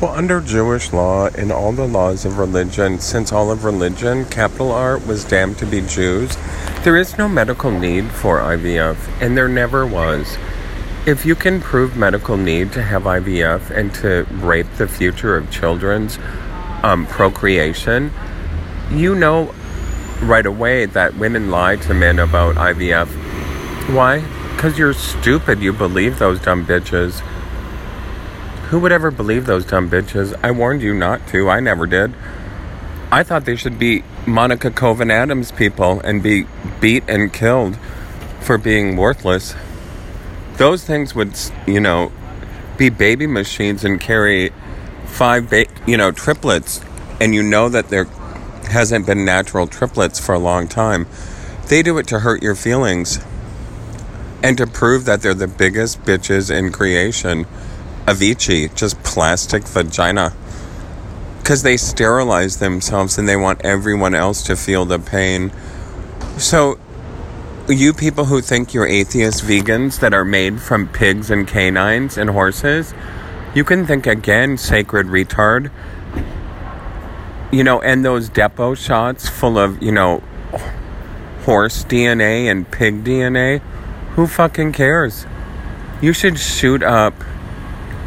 Well, under Jewish law and all the laws of religion, since all of religion, capital R, was damned to be Jews, there is no medical need for IVF, and there never was. If you can prove medical need to have IVF and to rape the future of children's um, procreation, you know right away that women lie to men about IVF. Why? Because you're stupid. You believe those dumb bitches. Who would ever believe those dumb bitches? I warned you not to. I never did. I thought they should be Monica Coven Adams people and be beat and killed for being worthless. Those things would, you know, be baby machines and carry five, ba- you know, triplets, and you know that there hasn't been natural triplets for a long time. They do it to hurt your feelings and to prove that they're the biggest bitches in creation. Avicii, just plastic vagina. Because they sterilize themselves and they want everyone else to feel the pain. So, you people who think you're atheist vegans that are made from pigs and canines and horses, you can think again, sacred retard. You know, and those depot shots full of, you know, horse DNA and pig DNA. Who fucking cares? You should shoot up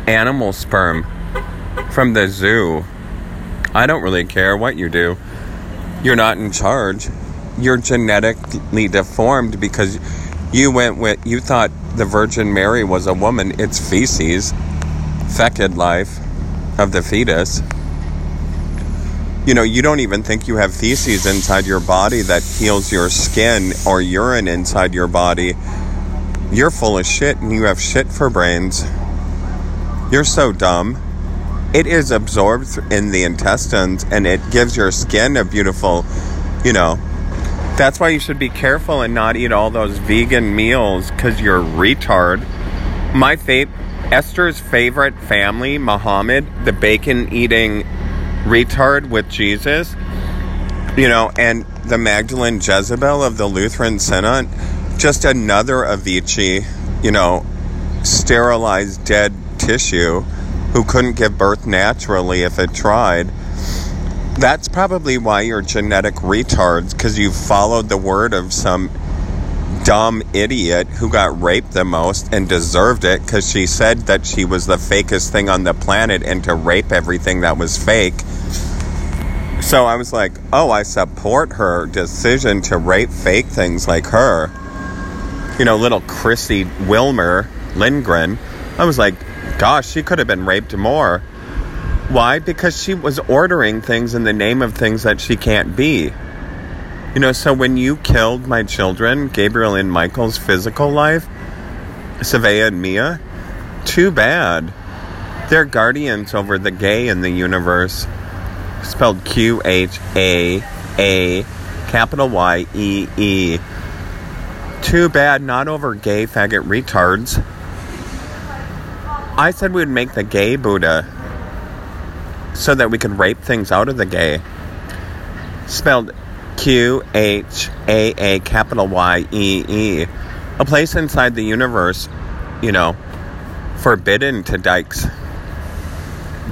animal sperm from the zoo. I don't really care what you do. You're not in charge. You're genetically deformed because you went with, you thought the Virgin Mary was a woman. It's feces, fecid life of the fetus. You know, you don't even think you have feces inside your body that heals your skin or urine inside your body. You're full of shit and you have shit for brains. You're so dumb. It is absorbed in the intestines and it gives your skin a beautiful, you know. That's why you should be careful and not eat all those vegan meals because you're retard. My fate, Esther's favorite family, Muhammad, the bacon eating retard with Jesus, you know, and the Magdalene Jezebel of the Lutheran Synod, just another Avicii, you know, sterilized dead tissue who couldn't give birth naturally if it tried. That's probably why you're genetic retards because you followed the word of some dumb idiot who got raped the most and deserved it because she said that she was the fakest thing on the planet and to rape everything that was fake. So I was like, oh, I support her decision to rape fake things like her. You know, little Chrissy Wilmer Lindgren. I was like, gosh, she could have been raped more. Why? Because she was ordering things in the name of things that she can't be. You know, so when you killed my children, Gabriel and Michael's physical life, Savea and Mia, too bad. They're guardians over the gay in the universe. Spelled Q H A A capital Y E E. Too bad, not over gay faggot retards. I said we would make the gay Buddha so that we could rape things out of the gay. Spelled Q H A A capital Y E E. A place inside the universe, you know, forbidden to dykes.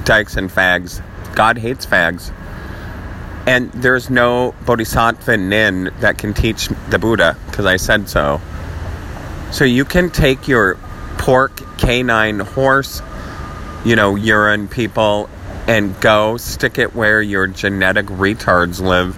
Dykes and fags. God hates fags. And there's no bodhisattva nin that can teach the Buddha, because I said so. So you can take your pork, canine, horse, you know, urine people and go stick it where your genetic retards live